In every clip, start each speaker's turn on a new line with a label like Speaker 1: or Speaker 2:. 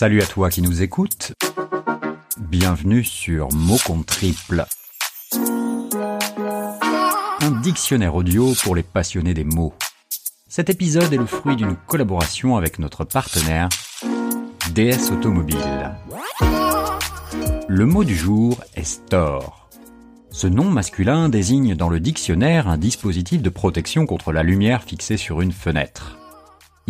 Speaker 1: Salut à toi qui nous écoutes. Bienvenue sur Mots triple. Un dictionnaire audio pour les passionnés des mots. Cet épisode est le fruit d'une collaboration avec notre partenaire DS Automobile. Le mot du jour est store. Ce nom masculin désigne dans le dictionnaire un dispositif de protection contre la lumière fixée sur une fenêtre.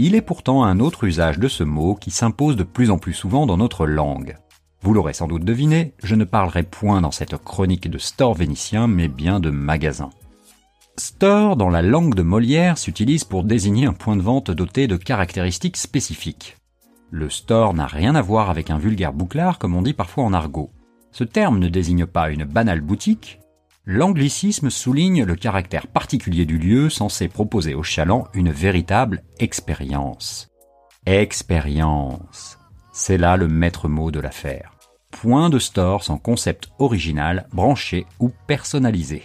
Speaker 1: Il est pourtant un autre usage de ce mot qui s'impose de plus en plus souvent dans notre langue. Vous l'aurez sans doute deviné, je ne parlerai point dans cette chronique de store vénitien, mais bien de magasin. Store, dans la langue de Molière, s'utilise pour désigner un point de vente doté de caractéristiques spécifiques. Le store n'a rien à voir avec un vulgaire bouclard comme on dit parfois en argot. Ce terme ne désigne pas une banale boutique, L'anglicisme souligne le caractère particulier du lieu censé proposer aux chalands une véritable expérience. Expérience. C'est là le maître mot de l'affaire. Point de store sans concept original, branché ou personnalisé.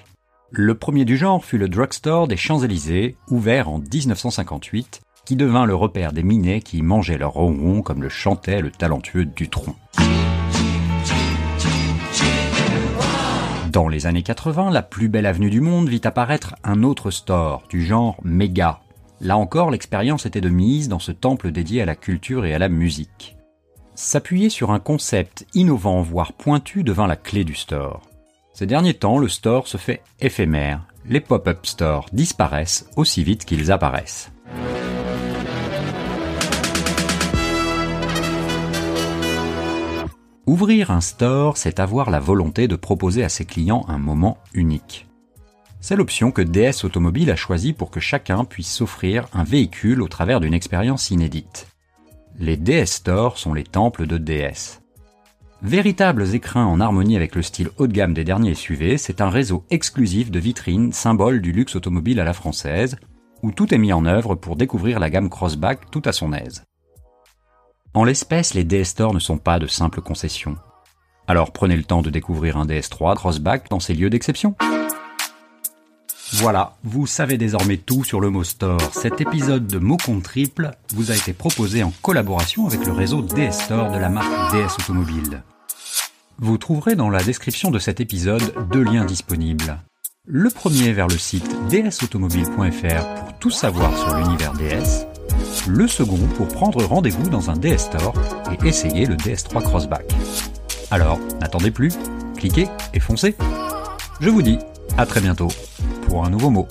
Speaker 1: Le premier du genre fut le drugstore des Champs-Élysées, ouvert en 1958, qui devint le repère des minets qui mangeaient leur ronron comme le chantait le talentueux Dutronc. Dans les années 80, la plus belle avenue du monde vit apparaître un autre store, du genre méga. Là encore, l'expérience était de mise dans ce temple dédié à la culture et à la musique. S'appuyer sur un concept innovant voire pointu devint la clé du store. Ces derniers temps, le store se fait éphémère. Les pop-up stores disparaissent aussi vite qu'ils apparaissent. Ouvrir un store, c'est avoir la volonté de proposer à ses clients un moment unique. C'est l'option que DS Automobile a choisie pour que chacun puisse s'offrir un véhicule au travers d'une expérience inédite. Les DS Stores sont les temples de DS. Véritables écrins en harmonie avec le style haut de gamme des derniers SUV, c'est un réseau exclusif de vitrines, symbole du luxe automobile à la française, où tout est mis en œuvre pour découvrir la gamme Crossback tout à son aise. En l'espèce, les DS Stores ne sont pas de simples concessions. Alors prenez le temps de découvrir un DS3 Crossback dans ces lieux d'exception. Voilà, vous savez désormais tout sur le mot store. Cet épisode de Mots contre triple vous a été proposé en collaboration avec le réseau DS Store de la marque DS Automobile. Vous trouverez dans la description de cet épisode deux liens disponibles. Le premier vers le site dsautomobile.fr pour tout savoir sur l'univers DS le second pour prendre rendez-vous dans un DS Store et essayer le DS3 Crossback. Alors, n'attendez plus, cliquez et foncez. Je vous dis à très bientôt pour un nouveau mot.